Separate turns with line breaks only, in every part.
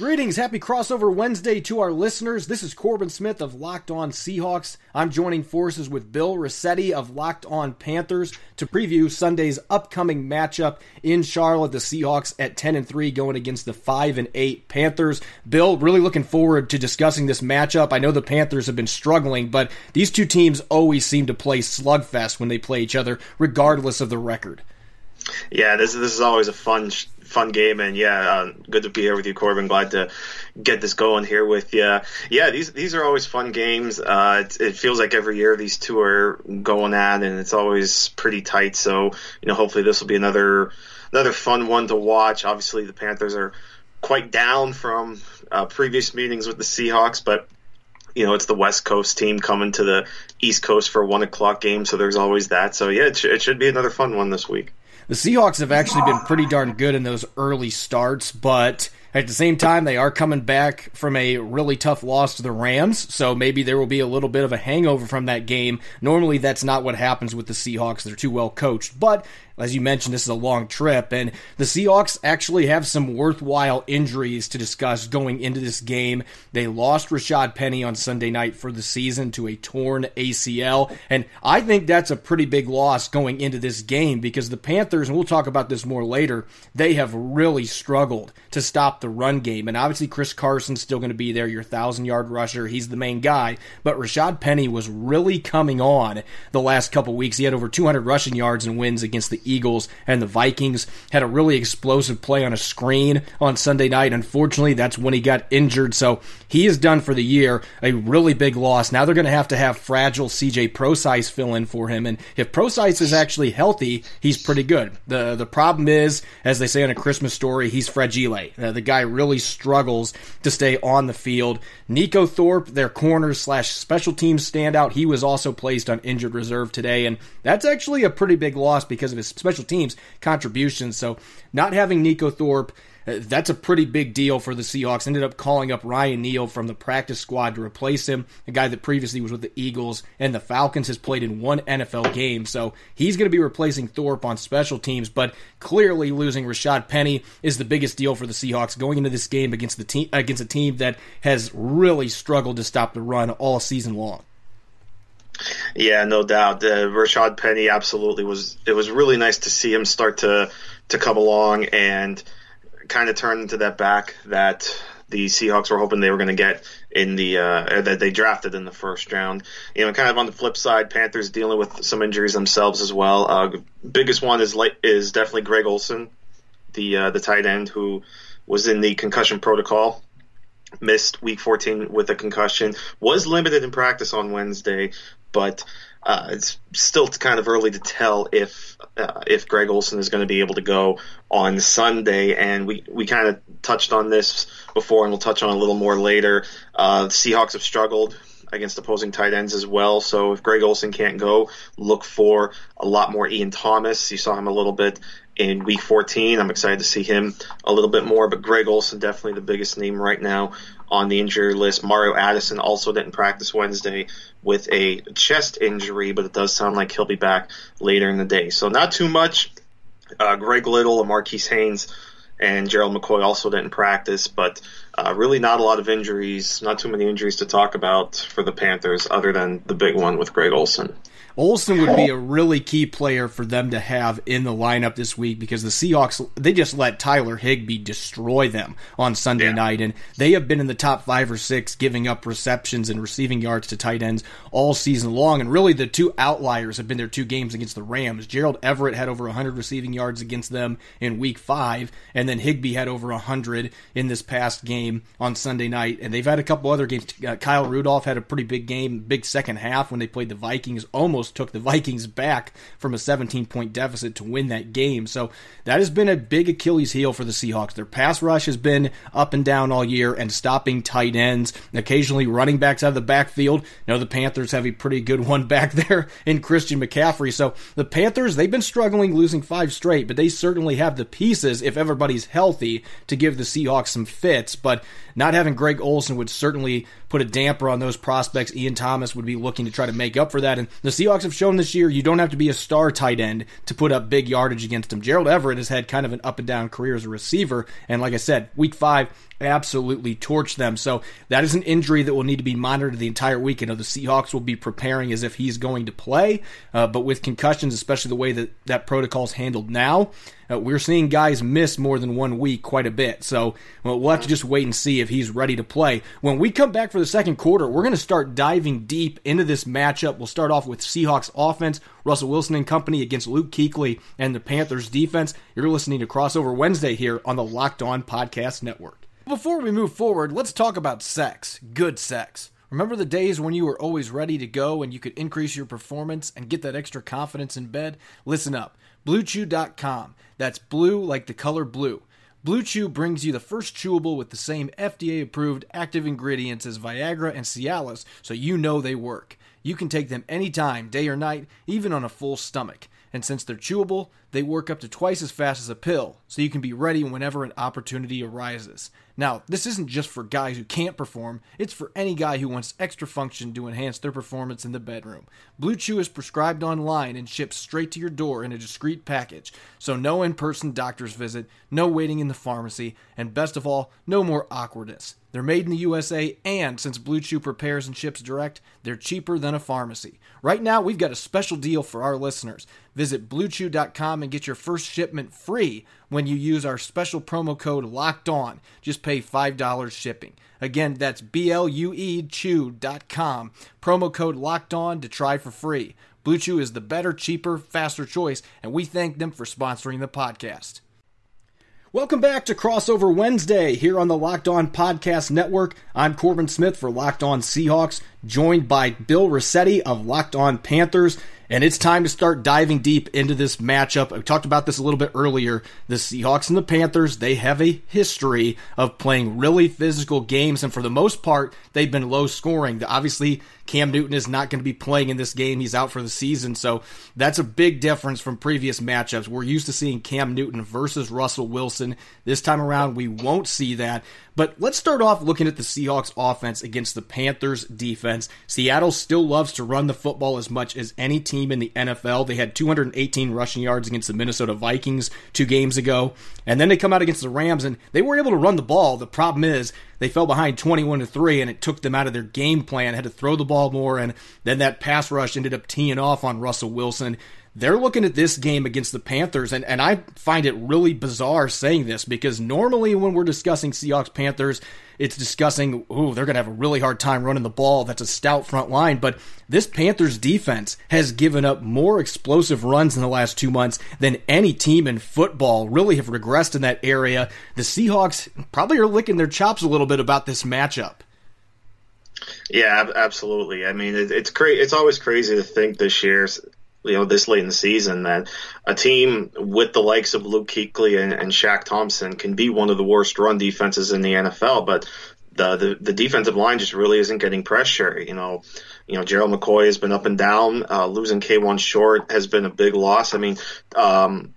Greetings, happy crossover Wednesday to our listeners. This is Corbin Smith of Locked On Seahawks. I'm joining forces with Bill Rossetti of Locked On Panthers to preview Sunday's upcoming matchup in Charlotte. The Seahawks at 10 and 3 going against the 5 and 8 Panthers. Bill, really looking forward to discussing this matchup. I know the Panthers have been struggling, but these two teams always seem to play slugfest when they play each other, regardless of the record.
Yeah, this this is always a fun fun game, and yeah, uh, good to be here with you, Corbin. Glad to get this going here with you. Yeah, these these are always fun games. Uh, it, it, feels like every year these two are going at, and it's always pretty tight. So you know, hopefully this will be another another fun one to watch. Obviously, the Panthers are quite down from uh, previous meetings with the Seahawks, but you know, it's the West Coast team coming to the East Coast for a one o'clock game, so there's always that. So yeah, it, sh- it should be another fun one this week.
The Seahawks have actually been pretty darn good in those early starts, but at the same time, they are coming back from a really tough loss to the Rams, so maybe there will be a little bit of a hangover from that game. Normally, that's not what happens with the Seahawks. They're too well coached, but as you mentioned, this is a long trip, and the Seahawks actually have some worthwhile injuries to discuss going into this game. They lost Rashad Penny on Sunday night for the season to a torn ACL, and I think that's a pretty big loss going into this game because the Panthers, and we'll talk about this more later, they have really struggled to stop the run game. And obviously, Chris Carson's still going to be there, your thousand yard rusher. He's the main guy, but Rashad Penny was really coming on the last couple weeks. He had over 200 rushing yards and wins against the Eagles and the Vikings. Had a really explosive play on a screen on Sunday night. Unfortunately, that's when he got injured. So he is done for the year. A really big loss. Now they're going to have to have fragile CJ Prosise fill in for him. And if Prosise is actually healthy, he's pretty good. The the problem is, as they say in a Christmas story, he's fragile. Uh, the guy really struggles to stay on the field. Neiko Thorpe, their corner slash special teams standout, he was also placed on injured reserve today. And that's actually a pretty big loss because of his special teams contributions. So not having Neiko Thorpe that's a pretty big deal for the Seahawks. Ended up calling up Ryan Neal from the practice squad to replace him, a guy that previously was with the Eagles and the Falcons, has played in one NFL game. So he's going to be replacing Thorpe on special teams, but clearly losing Rashad Penny is the biggest deal for the Seahawks going into this game against the team against a team that has really struggled to stop the run all season long.
Yeah, no doubt. Uh, Rashad Penny absolutely was. It was really nice to see him start to to come along and kind of turned into that back that the Seahawks were hoping they were going to get in the uh, that they drafted in the first round. You know, kind of on the flip side, Panthers dealing with some injuries themselves as well. Uh, biggest one is is definitely Greg Olsen, the uh, the tight end who was in the concussion protocol missed week 14 with a concussion, was limited in practice on Wednesday, but uh, it's still kind of early to tell if uh, if Greg Olsen is going to be able to go on Sunday. And we, we kind of touched on this before, and we'll touch on a little more later. Uh, the Seahawks have struggled against opposing tight ends as well. So if Greg Olsen can't go, look for a lot more Ian Thomas. You saw him a little bit in week 14. I'm excited to see him a little bit more, but Greg Olsen definitely the biggest name right now on the injury list. Mario Addison also didn't practice Wednesday with a chest injury, but it does sound like he'll be back later in the day. So not too much. Uh, Greg Little and Marquis Haynes and Gerald McCoy also didn't practice, but uh, really not a lot of injuries, not too many injuries to talk about for the Panthers other than the big one with Greg Olsen.
Olsen would be a really key player for them to have in the lineup this week because the Seahawks they just let Tyler Higbee destroy them on Sunday yeah. night and they have been in the top 5 or 6 giving up receptions and receiving yards to tight ends all season long and really the two outliers have been their two games against the Rams. Gerald Everett had over 100 receiving yards against them in week 5 and then Higbee had over 100 in this past game on Sunday night and they've had a couple other games uh, Kyle Rudolph had a pretty big game, big second half when they played the Vikings almost almost took the Vikings back from a 17 point deficit to win that game. So that has been a big Achilles heel for the Seahawks. Their pass rush has been up and down all year and stopping tight ends, occasionally running backs out of the backfield. You know, the Panthers have a pretty good one back there in Christian McCaffrey. So the Panthers, they've been struggling losing five straight, but they certainly have the pieces, if everybody's healthy, to give the Seahawks some fits. But not having Greg Olsen would certainly put a damper on those prospects. Ian Thomas would be looking to try to make up for that. And the Seahawks have shown this year you don't have to be a star tight end to put up big yardage against them. Gerald Everett has had kind of an up and down career as a receiver. And like I said, week five, absolutely torched them. So that is an injury that will need to be monitored the entire week. I know the Seahawks will be preparing as if he's going to play, uh, but with concussions, especially the way that that protocol is handled now, uh, we're seeing guys miss more than one week quite a bit. So well, we'll have to just wait and see if he's ready to play. When we come back for the second quarter, we're going to start diving deep into this matchup. We'll start off with Seahawks offense, Russell Wilson and company against Luke Kuechly and the Panthers defense. You're listening to Crossover Wednesday here on the Locked On Podcast Network. Before we move forward, let's talk about sex. Good sex. Remember the days when you were always ready to go and you could increase your performance and get that extra confidence in bed? Listen up. BlueChew.com. That's blue like the color blue. Blue Chew brings you the first chewable with the same FDA approved active ingredients as Viagra and Cialis, so you know they work. You can take them anytime, day or night, even on a full stomach. And since they're chewable, they work up to twice as fast as a pill, so you can be ready whenever an opportunity arises. Now, this isn't just for guys who can't perform, it's for any guy who wants extra function to enhance their performance in the bedroom. Blue Chew is prescribed online and shipped straight to your door in a discreet package, so no in person doctor's visit, no waiting in the pharmacy, and best of all, no more awkwardness. They're made in the USA, and since Blue Chew prepares and ships direct, they're cheaper than a pharmacy. Right now, we've got a special deal for our listeners. Visit BlueChew.com and get your first shipment free when you use our special promo code Locked On. Just pay five dollars shipping. Again, that's B L U E Chew.com. Promo code Locked On to try for free. Blue Chew is the better, cheaper, faster choice, and we thank them for sponsoring the podcast. Welcome back to Crossover Wednesday here on the Locked On Podcast Network. I'm Corbin Smith for Locked On Seahawks, joined by Bill Rossetti of Locked On Panthers. And it's time to start diving deep into this matchup. I talked about this a little bit earlier. The Seahawks and the Panthers, they have a history of playing really physical games, and for the most part, they've been low scoring. Obviously, Cam Newton is not going to be playing in this game. He's out for the season. So that's a big difference from previous matchups. We're used to seeing Cam Newton versus Russell Wilson. This time around, we won't see that. But let's start off looking at the Seahawks offense against the Panthers defense. Seattle still loves to run the football as much as any team in the NFL. They had 218 rushing yards against the Minnesota Vikings two games ago. And then they come out against the Rams and they were able to run the ball. The problem is they fell behind 21 to 3 and it took them out of their game plan, had to throw the ball more and then that pass rush ended up teeing off on Russell Wilson they're looking at this game against the Panthers, and, and I find it really bizarre saying this because normally when we're discussing Seahawks Panthers, it's discussing, ooh, they're going to have a really hard time running the ball. That's a stout front line. But this Panthers defense has given up more explosive runs in the last two months than any team in football, really have regressed in that area. The Seahawks probably are licking their chops a little bit about this matchup.
Yeah, absolutely. I mean, it's cra- It's always crazy to think this year's you know, this late in the season that a team with the likes of Luke Kuechly and, and Shaq Thompson can be one of the worst run defenses in the NFL, but the, the, the defensive line just really isn't getting pressure. You know, you know, Gerald McCoy has been up and down. Uh, losing Kawann Short has been a big loss. I mean, um,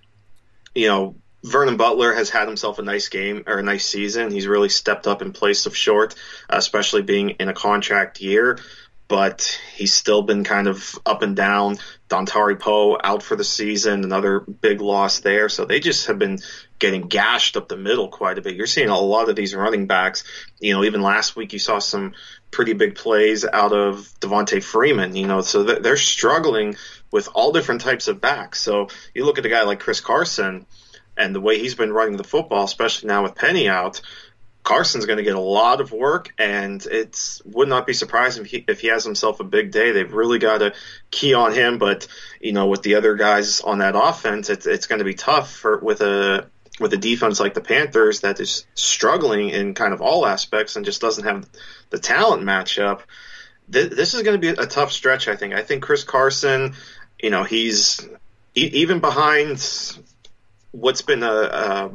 you know, Vernon Butler has had himself a nice game or a nice season. He's really stepped up in place of Short, especially being in a contract year but he's still been kind of up and down. Dontari Poe out for the season, another big loss there. So they just have been getting gashed up the middle quite a bit. You're seeing a lot of these running backs. You know, even last week you saw some pretty big plays out of Devonta Freeman. You know, so they're struggling with all different types of backs. So you look at a guy like Chris Carson and the way he's been running the football, especially now with Penny out. Carson's going to get a lot of work, and it would not be surprising if he, if he has himself a big day. They've really got to key on him, but you know, with the other guys on that offense, it's it's going to be tough for with a with a defense like the Panthers that is struggling in kind of all aspects and just doesn't have the talent matchup. th- this is going to be a tough stretch. I think. I think Chris Carson, you know, he's e- even behind what's been a, a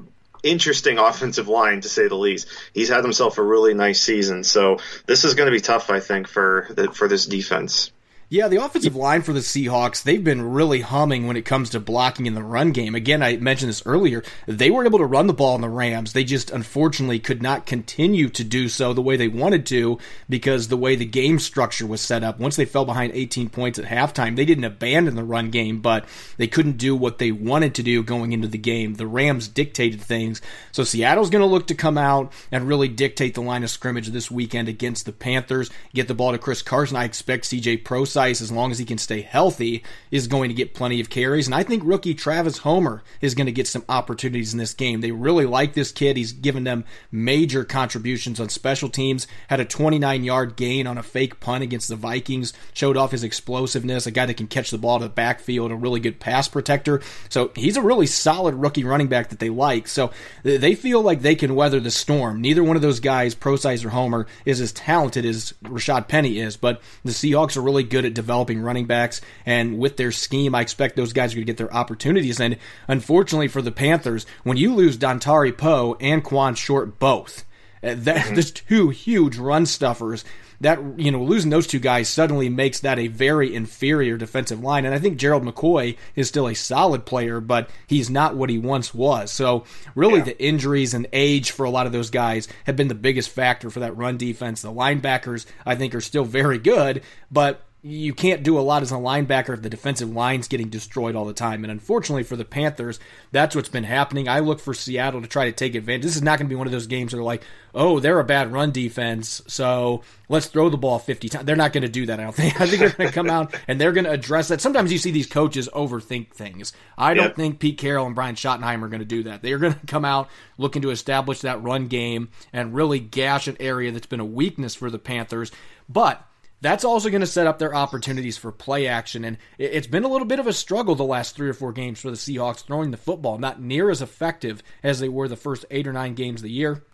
interesting offensive line to say the least. He's had himself a really nice season, so this is going to be tough, I think, for the, for this defense.
Yeah, the offensive line for the Seahawks, they've been really humming when it comes to blocking in the run game. Again, I mentioned this earlier. They were able to run the ball in the Rams. They just unfortunately could not continue to do so the way they wanted to because the way the game structure was set up. Once they fell behind 18 points at halftime, they didn't abandon the run game, but they couldn't do what they wanted to do going into the game. The Rams dictated things. So Seattle's going to look to come out and really dictate the line of scrimmage this weekend against the Panthers, get the ball to Chris Carson. I expect CJ Prosise as long as he can stay healthy, is going to get plenty of carries. And I think rookie Travis Homer is going to get some opportunities in this game. They really like this kid. He's given them major contributions on special teams, had a 29 yard gain on a fake punt against the Vikings, showed off his explosiveness, a guy that can catch the ball to the backfield, a really good pass protector. So he's a really solid rookie running back that they like. So they feel like they can weather the storm. Neither one of those guys, Prosise or Homer, is as talented as Rashad Penny is, but the Seahawks are really good at developing running backs, and with their scheme, I expect those guys are going to get their opportunities. And unfortunately for the Panthers, when you lose Dontari Poe and Kawann Short both, uh, that mm-hmm. there's two huge run stuffers that you know losing those two guys suddenly makes that a very inferior defensive line. And I think Gerald McCoy is still a solid player, but he's not what he once was. So really, yeah. the injuries and age for a lot of those guys have been the biggest factor for that run defense. The linebackers I think are still very good, but you can't do a lot as a linebacker if the defensive line's getting destroyed all the time. And unfortunately for the Panthers, that's what's been happening. I look for Seattle to try to take advantage. This is not going to be one of those games that are like, oh, they're a bad run defense, so let's throw the ball 50 times. They're not going to do that, I don't think. I think they're going to come out and they're going to address that. Sometimes you see these coaches overthink things. I don't think Pete Carroll and Brian Schottenheimer are going to do that. They're going to come out looking to establish that run game and really gash an area that's been a weakness for the Panthers. But that's also going to set up their opportunities for play action. And it's been a little bit of a struggle the last three or four games for the Seahawks throwing the football, not near as effective as they were the first eight or nine games of the year.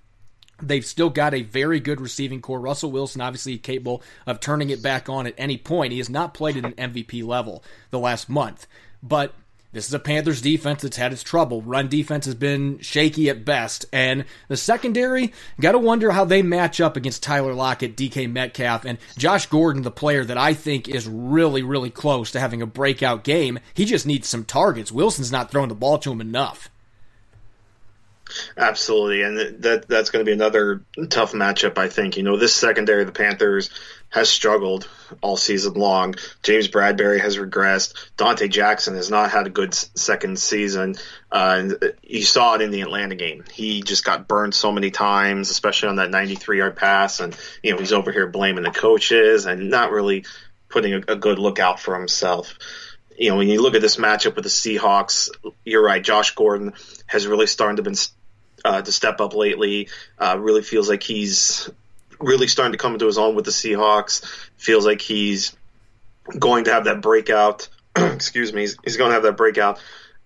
They've still got a very good receiving corps. Russell Wilson, obviously capable of turning it back on at any point. He has not played at an MVP level the last month, but this is a Panthers defense that's had its trouble. Run defense has been shaky at best. And the secondary, got to wonder how they match up against Tyler Lockett, DK Metcalf, and Josh Gordon, the player that I think is really, really close to having a breakout game. He just needs some targets. Wilson's not throwing the ball to him enough.
Absolutely, and that that's going to be another tough matchup. I think you know this secondary of the Panthers has struggled all season long. James Bradberry has regressed. Donte Jackson has not had a good second season. Uh, you saw it in the Atlanta game. He just got burned so many times, especially on that 93 yard pass, and you know he's over here blaming the coaches and not really putting a, a good look out for himself you know, when you look at this matchup with the Seahawks, you're right. Josh Gordon has really started to been uh, to step up lately. Uh, really feels like he's really starting to come into his own with the Seahawks. Feels like he's going to have that breakout. excuse me. He's, he's, going to have that breakout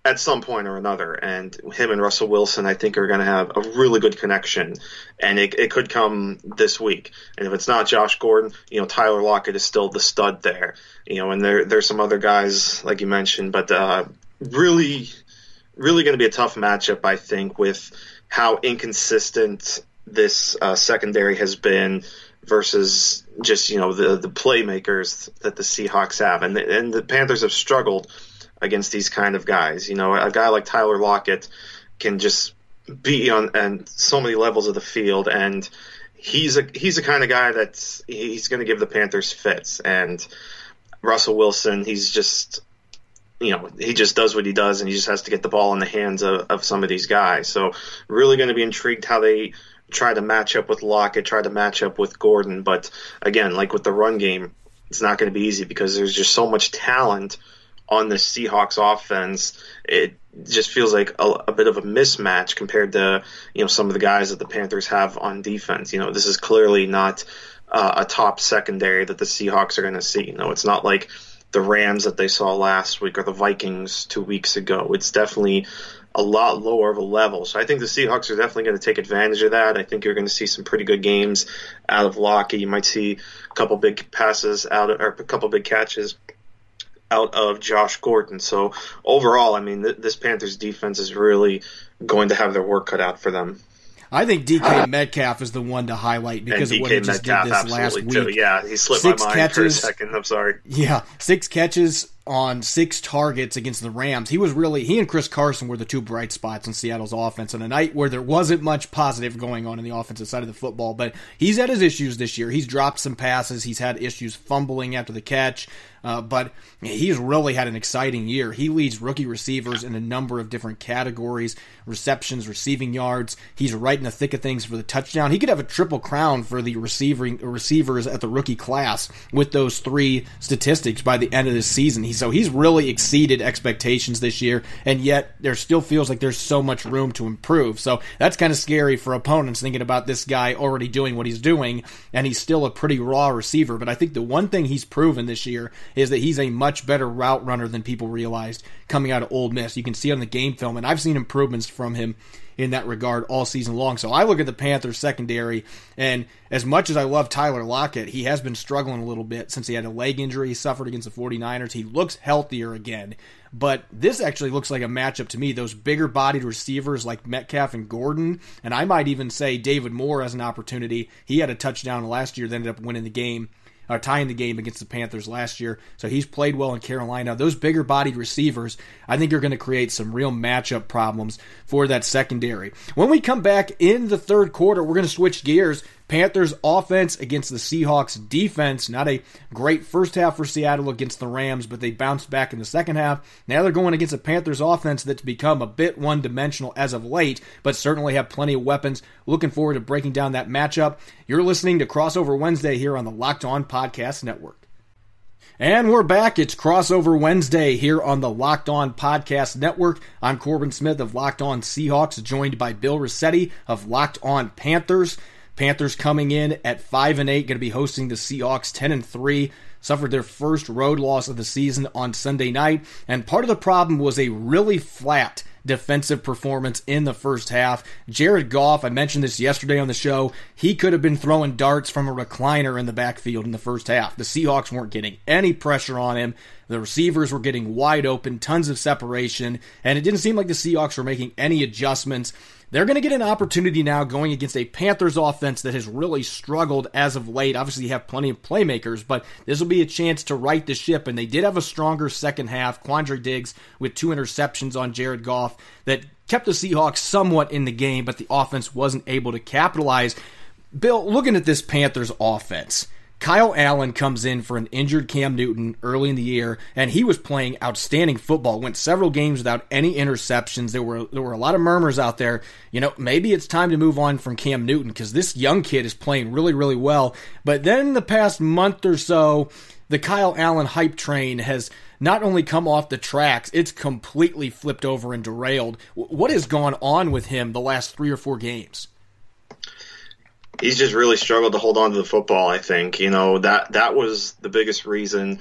at some point or another. And him and Russell Wilson, I think, are going to have a really good connection. And it, it could come this week. And if it's not Josh Gordon, you know, Tyler Lockett is still the stud there. You know, and there there's some other guys like you mentioned, but uh, really, really going to be a tough matchup, I think, with how inconsistent this uh, secondary has been versus just you know the the playmakers that the Seahawks have, and the, and the Panthers have struggled against these kind of guys. You know, a guy like Tyler Lockett can just be on and so many levels of the field, and he's a he's the kind of guy that's he's going to give the Panthers fits, and Russell Wilson, he's just you know, he just does what he does, and he just has to get the ball in the hands of, of some of these guys. So, really going to be intrigued how they try to match up with Lockett, try to match up with Gordon. But again, like with the run game, it's not going to be easy because there's just so much talent on the Seahawks offense. It just feels like a, a, bit of a mismatch compared to you know some of the guys that the Panthers have on defense. You know, this is clearly not uh, a top secondary that the Seahawks are going to see. You know, it's not like the Rams that they saw last week or the Vikings two weeks ago. It's definitely a lot lower of a level. So I think the Seahawks are definitely going to take advantage of that. I think you're going to see some pretty good games out of Lockett. You might see a couple big passes out of, or a couple big catches out of Josh Gordon. So overall, I mean, th- this Panthers defense is really going to have their work cut out for them.
I think DK Metcalf is the one to highlight because of what he just Metcalf, did this last week.
Too. Yeah, he slipped six my mind catches, for a second. I'm sorry.
Yeah, six catches on six targets against the Rams. He was really he and Chris Carson were the two bright spots in Seattle's offense on a night where there wasn't much positive going on in the offensive side of the football. But he's had his issues this year. He's dropped some passes. He's had issues fumbling after the catch. Uh, but he's really had an exciting year. He leads rookie receivers in a number of different categories receptions, receiving yards. He's right in the thick of things for the touchdown. He could have a triple crown for the receiving receivers at the rookie class with those three statistics by the end of this season. He, so he's really exceeded expectations this year, and yet there still feels like there's so much room to improve. So that's kind of scary for opponents thinking about this guy already doing what he's doing, and he's still a pretty raw receiver. But I think the one thing he's proven this year is that he's a much better route runner than people realized coming out of Ole Miss. You can see on the game film, and I've seen improvements from him in that regard all season long. So I look at the Panthers secondary, and as much as I love Tyler Lockett, he has been struggling a little bit since he had a leg injury he suffered against the 49ers. He looks healthier again. But this actually looks like a matchup to me. Those bigger bodied receivers like Metcalf and Gordon, and I might even say David Moore as an opportunity. He had a touchdown last year that ended up winning the game uh, tying the game against the Panthers last year. So he's played well in Carolina. Those bigger bodied receivers, I think, are going to create some real matchup problems for that secondary. When we come back in the third quarter, we're going to switch gears Panthers offense against the Seahawks defense. Not a great first half for Seattle against the Rams, but they bounced back in the second half. Now they're going against a Panthers offense that's become a bit one dimensional as of late, but certainly have plenty of weapons. Looking forward to breaking down that matchup. You're listening to Crossover Wednesday here on the Locked On Podcast Network. And we're back. It's Crossover Wednesday here on the Locked On Podcast Network. I'm Corbin Smith of Locked On Seahawks, joined by Bill Rossetti of Locked On Panthers. Panthers coming in at 5 and 8, going to be hosting the Seahawks 10 and 3. Suffered their first road loss of the season on Sunday night, and part of the problem was a really flat defensive performance in the first half. Jared Goff, I mentioned this yesterday on the show, he could have been throwing darts from a recliner in the backfield in the first half. The Seahawks weren't getting any pressure on him. The receivers were getting wide open, tons of separation, and it didn't seem like the Seahawks were making any adjustments. They're going to get an opportunity now going against a Panthers offense that has really struggled as of late. Obviously, you have plenty of playmakers, but this will be a chance to right the ship. And they did have a stronger second half. Quandre Diggs with two interceptions on Jared Goff that kept the Seahawks somewhat in the game, but the offense wasn't able to capitalize. Bill, looking at this Panthers offense, Kyle Allen comes in for an injured Cam Newton early in the year, and he was playing outstanding football. Went several games without any interceptions. There were there were a lot of murmurs out there. You know, maybe it's time to move on from Cam Newton because this young kid is playing really really well. But then the past month or so, the Kyle Allen hype train has not only come off the tracks, it's completely flipped over and derailed. What has gone on with him the last three or four games?
He's just really struggled to hold on to the football. I think you know that that was the biggest reason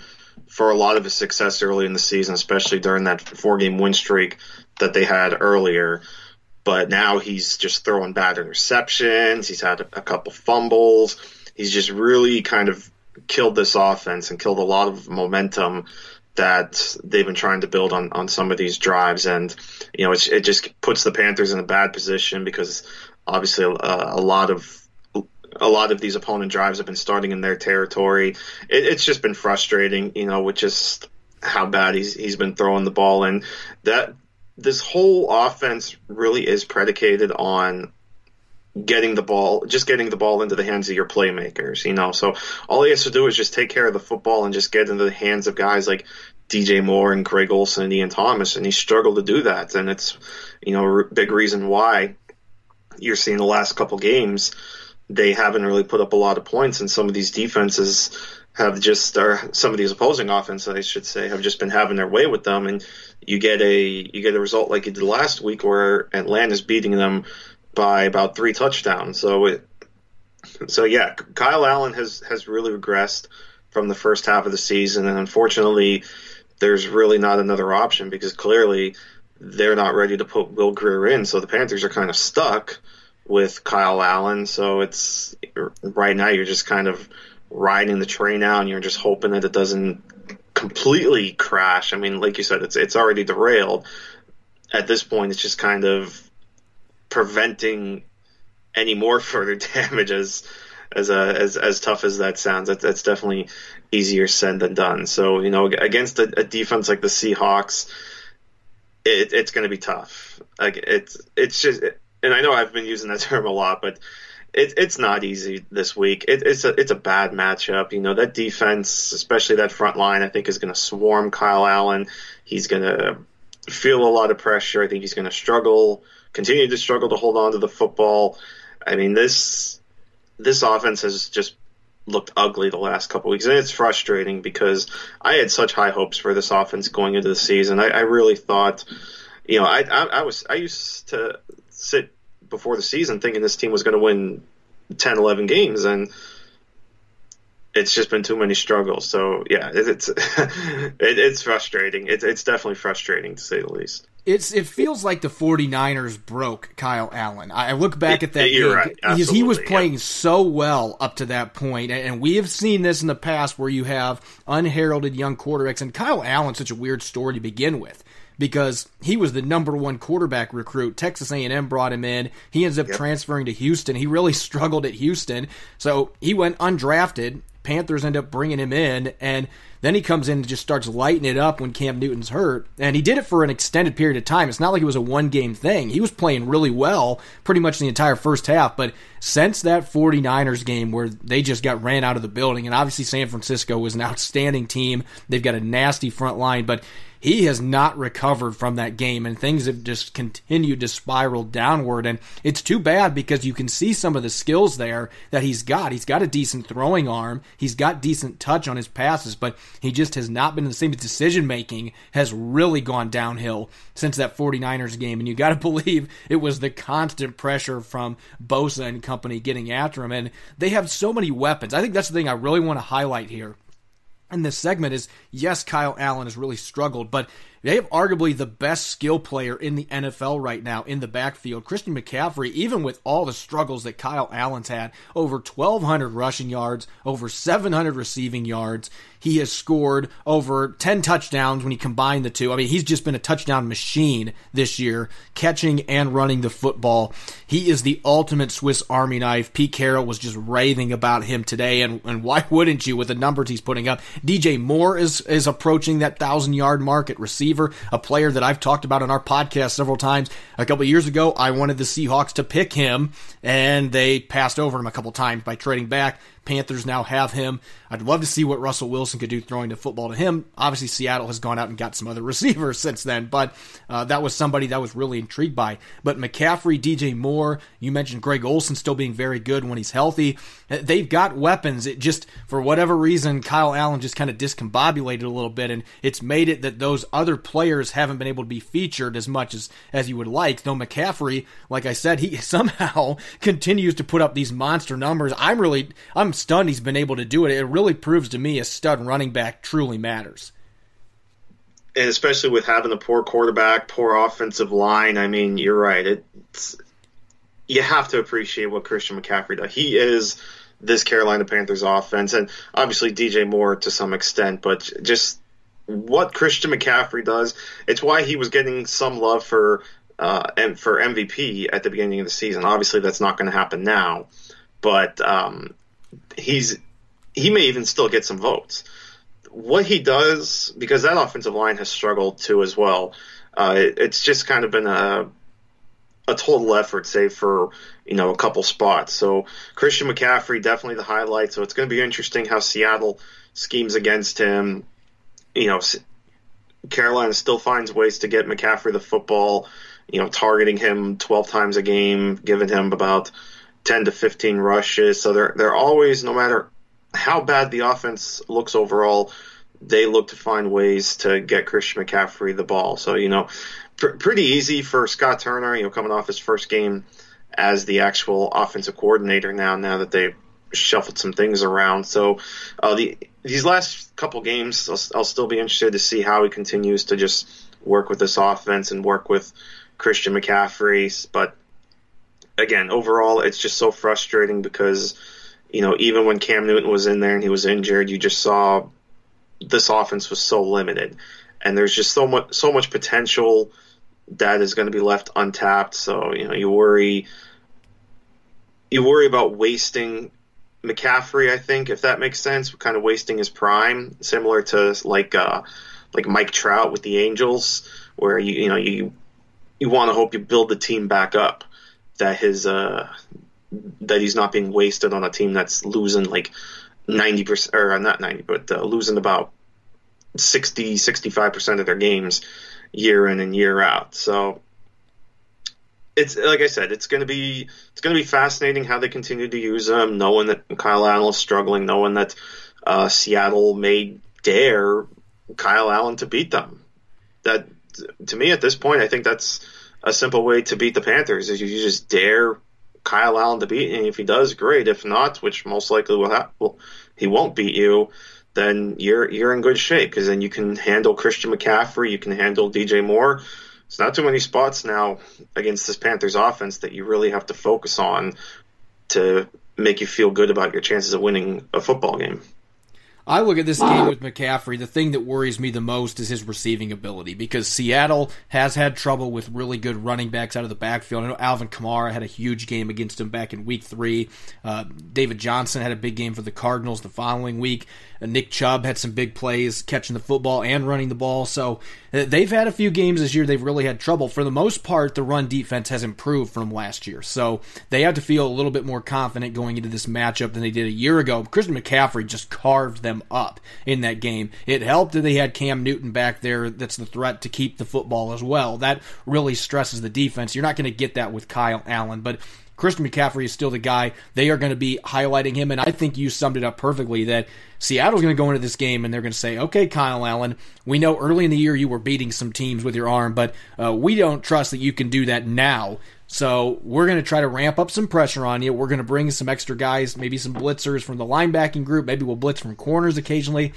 for a lot of his success early in the season, especially during that four game win streak that they had earlier. But now he's just throwing bad interceptions. He's had a, couple fumbles. He's just really kind of killed this offense and killed a lot of momentum that they've been trying to build on, on some of these drives. And, you know, it just puts the Panthers in a bad position because obviously a lot of a lot of these opponent drives have been starting in their territory. It, it's just been frustrating, you know, with just how bad he's he's been throwing the ball, and that this whole offense really is predicated on getting the ball, just getting the ball into the hands of your playmakers, you know. So all he has to do is just take care of the football and just get into the hands of guys like DJ Moore and Greg Olsen and Ian Thomas, and he struggled to do that, and it's you know a big reason why you're seeing the last couple games they haven't really put up a lot of points, and some of these defenses have just, or some of these opposing offenses, I should say, have just been having their way with them, and you get a you get a result like you did last week, where Atlanta's beating them by about three touchdowns. So it, so yeah, Kyle Allen has has really regressed from the first half of the season, and unfortunately, there's really not another option because clearly they're not ready to put Will Grier in, so the Panthers are kind of stuck with Kyle Allen. So it's right now you're just kind of riding the train out, and you're just hoping that it doesn't completely crash. I mean, like you said, it's it's already derailed. At this point, it's just kind of preventing any more further damage as as uh, as as tough as that sounds. That, that's definitely easier said than done. So you know, against a, a defense like the Seahawks, it, it's going to be tough. Like it's it's just, and I know I've been using that term a lot, but it, it's not easy this week. It, it's a it's a bad matchup. You know that defense, especially that front line, I think is going to swarm Kyle Allen. He's going to feel a lot of pressure. I think he's going to struggle, continue to struggle to hold on to the football. I mean this this offense has just looked ugly the last couple weeks, and it's frustrating because I had such high hopes for this offense going into the season. I, I really thought, you know, I, I, I was I used to sit before the season thinking this team was going to win 10, 11 games, and it's just been too many struggles. So yeah, it, it's it, it's frustrating. It, it's definitely frustrating to say the least.
It's it feels like the 49ers broke Kyle Allen. I look back at that
You're game
right. he was playing yeah. so well up to that point, and we have seen this in the past where you have unheralded young quarterbacks. And Kyle Allen's such a weird story to begin with because he was the number one quarterback recruit. Texas A&M brought him in. He ends up yep. transferring to Houston. He really struggled at Houston, so he went undrafted. Panthers end up bringing him in, and then he comes in and just starts lighting it up when Cam Newton's hurt. And he did it for an extended period of time. It's not like it was a one game thing. He was playing really well pretty much the entire first half. But since that 49ers game where they just got ran out of the building, and obviously San Francisco was an outstanding team, they've got a nasty front line, but he has not recovered from that game and things have just continued to spiral downward. And it's too bad because you can see some of the skills there that he's got. He's got a decent throwing arm. He's got decent touch on his passes but he just has not been the same. Decision making has really gone downhill since that 49ers game. And you got to believe it was the constant pressure from Bosa and company getting after him. And they have so many weapons. I think that's the thing i really want to highlight here in this segment is yes, Kyle Allen has really struggled, but they have arguably the best skill player in the NFL right now in the backfield. Christian McCaffrey, even with all the struggles that Kyle Allen's had, over 1,200 rushing yards, over 700 receiving yards. He has scored over 10 touchdowns when you combine the two. I mean, he's just been a touchdown machine this year, catching and running the football. He is the ultimate Swiss Army knife. Pete Carroll was just raving about him today, and, and why wouldn't you with the numbers he's putting up? DJ Moore is, is approaching that 1,000 yard mark at receiver, a player that I've talked about on our podcast several times. A couple years ago, I wanted the Seahawks to pick him, and they passed over him a couple times by trading back. Panthers now have him. I'd love to see what Russell Wilson could do throwing the football to him. Obviously, Seattle has gone out and got some other receivers since then, but uh, that was somebody that was really intrigued by. But McCaffrey, DJ Moore, you mentioned Greg Olsen still being very good when he's healthy. They've got weapons. It just, for whatever reason, Kyle Allen just kind of discombobulated a little bit, and it's made it that those other players haven't been able to be featured as much as, as you would like. Though McCaffrey, like I said, he somehow continues to put up these monster numbers. I'm really, I'm stunned he's been able to do it. It really proves to me a stud running back truly matters.
And especially with having a poor quarterback, poor offensive line. I mean, you're right. It's you have to appreciate what Christian McCaffrey does. He is this Carolina Panthers offense, and obviously DJ Moore to some extent, but just what Christian McCaffrey does. It's why he was getting some love for uh, and for MVP at the beginning of the season. Obviously, that's not going to happen now, but um, he's he may even still get some votes. What he does, because that offensive line has struggled too as well. Uh, it, it's just kind of been a a total effort, save for you know a couple spots. So Christian McCaffrey definitely the highlight. So it's going to be interesting how Seattle schemes against him. You know, Carolina still finds ways to get McCaffrey the football. You know, targeting him 12 times a game, giving him about 10 to 15 rushes. So they're they're always, no matter how bad the offense looks overall, they look to find ways to get Christian McCaffrey the ball. So you know, pr- pretty easy for Scott Turner. You know, coming off his first game as the actual offensive coordinator now. Now that they shuffled some things around, so uh, the these last couple games, I'll, I'll still be interested to see how he continues to just work with this offense and work with Christian McCaffrey. But again, overall, it's just so frustrating because, you know, even when Cam Newton was in there and he was injured, you just saw this offense was so limited. And there's just so much, so much potential that is going to be left untapped. So, you know, you worry, you worry about wasting McCaffrey, I think, if that makes sense, kind of wasting his prime, similar to like uh, like Mike Trout with the Angels, where you you know you you want to hope you build the team back up, that his uh, that he's not being wasted on a team that's losing like ninety percent or not ninety, but uh, losing about 60 65 percent of their games year in and year out. So it's like I said, it's going to be it's going to be fascinating how they continue to use him, knowing that Kyle Allen is struggling, knowing that uh, Seattle may dare Kyle Allen to beat them. That to me at this point, I think that's a simple way to beat the Panthers is you just dare Kyle Allen to beat, and if he does, great. If not, which most likely will happen, well, he won't beat you. Then you're you're in good shape because then you can handle Christian McCaffrey, you can handle DJ Moore it's not too many spots now against this Panthers offense that you really have to focus on to make you feel good about your chances of winning a football game.
I look at this game with McCaffrey. The thing that worries me the most is his receiving ability because Seattle has had trouble with really good running backs out of the backfield. I know Alvin Kamara had a huge game against him back in week three. Uh, David Johnson had a big game for the Cardinals the following week. Nick Chubb had some big plays catching the football and running the ball. So uh, they've had a few games this year they've really had trouble. For the most part, the run defense has improved from last year. So they have to feel a little bit more confident going into this matchup than they did a year ago. Christian McCaffrey just carved them up in that game. It helped that they had Cam Newton back there that's the threat to keep the football as well. That really stresses the defense. You're not going to get that with Kyle Allen, but Christian McCaffrey is still the guy. They are going to be highlighting him, and I think you summed it up perfectly that Seattle's going to go into this game and they're going to say, okay, Kyle Allen, we know early in the year you were beating some teams with your arm, but uh, we don't trust that you can do that now. So we're going to try to ramp up some pressure on you. We're going to bring some extra guys, maybe some blitzers from the linebacking group. Maybe we'll blitz from corners occasionally.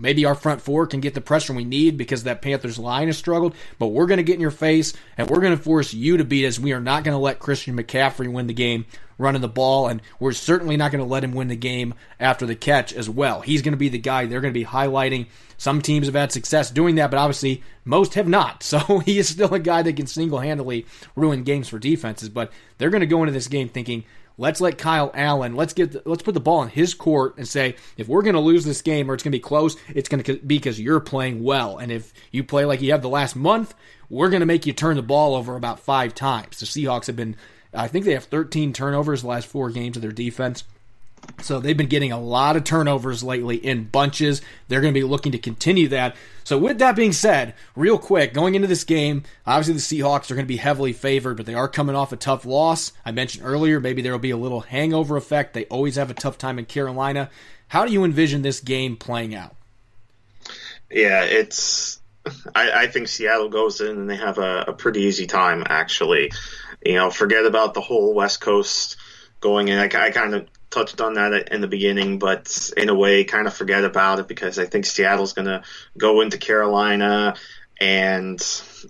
Maybe our front four can get the pressure we need because that Panthers line has struggled, but we're going to get in your face and we're going to force you to beat us. We are not going to let Christian McCaffrey win the game running the ball, and we're certainly not going to let him win the game after the catch as well. He's going to be the guy they're going to be highlighting. Some teams have had success doing that, but obviously most have not. So he is still a guy that can single handedly ruin games for defenses, but they're going to go into this game thinking, Let's let Kyle Allen. Let's get. The, let's put the ball in his court and say if we're going to lose this game or it's going to be close, it's going to be because you're playing well. And if you play like you have the last month, we're going to make you turn the ball over about five times. The Seahawks have been. I think they have 13 turnovers the last four games of their defense. So they've been getting a lot of turnovers lately in bunches. They're going to be looking to continue that. So with that being said, real quick, going into this game, obviously the Seahawks are going to be heavily favored, but they are coming off a tough loss. I mentioned earlier, maybe there will be a little hangover effect. They always have a tough time in Carolina. How do you envision this game playing out?
Yeah, it's. I, I think Seattle goes in and they have a, a pretty easy time, actually. You know, forget about the whole West Coast going in. I, I kind of touched on that in the beginning, but in a way, kind of forget about it because I think Seattle's going to go into Carolina, and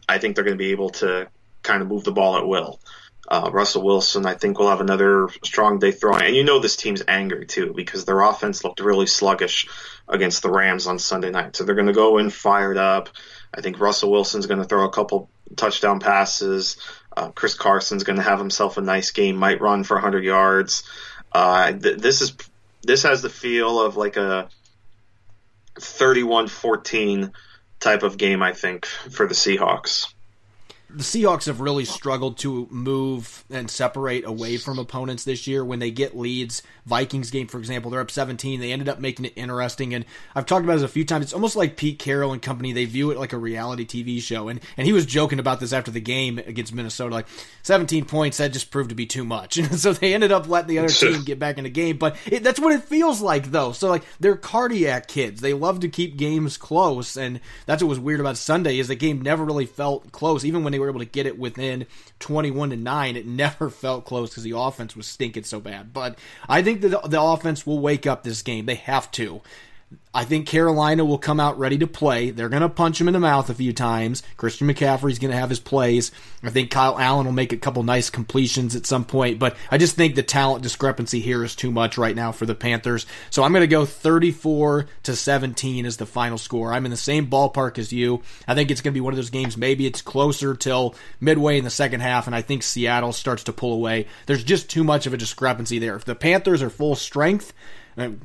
I think they're going to be able to kind of move the ball at will. Uh, Russell Wilson, I think, will have another strong day throwing. And you know this team's angry, too, because their offense looked really sluggish against the Rams on Sunday night. So they're going to go in fired up. I think Russell Wilson's going to throw a couple touchdown passes. Uh, Chris Carson's going to have himself a nice game, might run for 100 yards. Uh, th- this is this has the feel of like a 31-14 type of game, I think, for the Seahawks
the Seahawks have really struggled to move and separate away from opponents this year when they get leads. Vikings game, for example, they're up 17. They ended up making it interesting. And I've talked about this a few times. It's almost like Pete Carroll and company. They view it like a reality TV show. And, and he was joking about this after the game against Minnesota. Like 17 points, that just proved to be too much. And so they ended up letting the other team get back in the game. But it, that's what it feels like, though. So like they're cardiac kids. They love to keep games close. And that's what was weird about Sunday is the game never really felt close, even when they were able to get it within 21 to 9. It never felt close because the offense was stinking so bad. But I think that the offense will wake up this game. They have to. I think Carolina will come out ready to play. They're going to punch him in the mouth a few times. Christian McCaffrey's going to have his plays. I think Kyle Allen will make a couple nice completions at some point, but I just think the talent discrepancy here is too much right now for the Panthers. So I'm going to go 34 to 17 as the final score. I'm in the same ballpark as you. I think it's going to be one of those games. Maybe it's closer till midway in the second half, and I think Seattle starts to pull away. There's just too much of a discrepancy there. If the Panthers are full strength,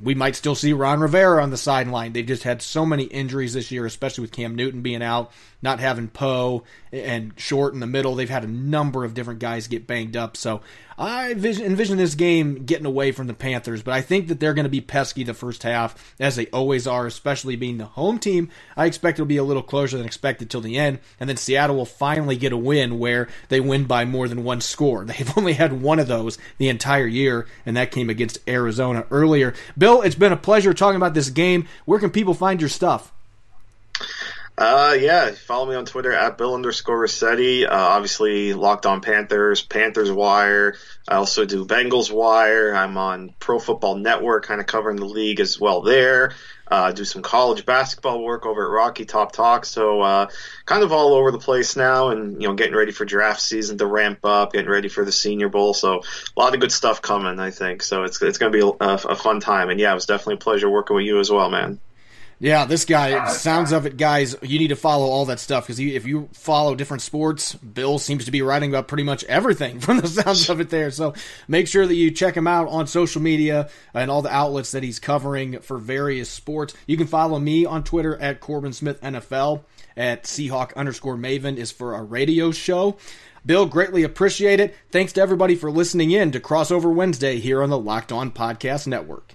we might still see Ron Rivera on the sideline. They've just had so many injuries this year, especially with Cam Newton being out, not having Poe and Short in the middle. They've had a number of different guys get banged up. So I envision this game getting away from the Panthers, but I think that they're going to be pesky the first half, as they always are, especially being the home team. I expect it'll be a little closer than expected till the end, and then Seattle will finally get a win where they win by more than one score. They've only had one of those the entire year, and that came against Arizona earlier. Bill, it's been a pleasure talking about this game. Where can people find your stuff?
Uh, yeah, follow me on Twitter at Bill underscore Rossetti. Uh, obviously, Locked On Panthers, Panthers Wire. I also do Bengals Wire. I'm on Pro Football Network, kind of covering the league as well there. Uh, do some college basketball work over at Rocky Top Talk. So, uh, kind of all over the place now and, you know, getting ready for draft season to ramp up, getting ready for the Senior Bowl. So, a lot of good stuff coming, I think. So, it's, it's going to be a, a fun time. And yeah, it was definitely a pleasure working with you as well, man.
Yeah, this guy sounds of it, guys. You need to follow all that stuff because if you follow different sports, Bill seems to be writing about pretty much everything from the sounds of it there. So make sure that you check him out on social media and all the outlets that he's covering for various sports. You can follow me on Twitter at Corbin Smith NFL. At Seahawk underscore Maven is for a radio show. Bill, greatly appreciate it. Thanks to everybody for listening in to Crossover Wednesday here on the Locked On Podcast Network.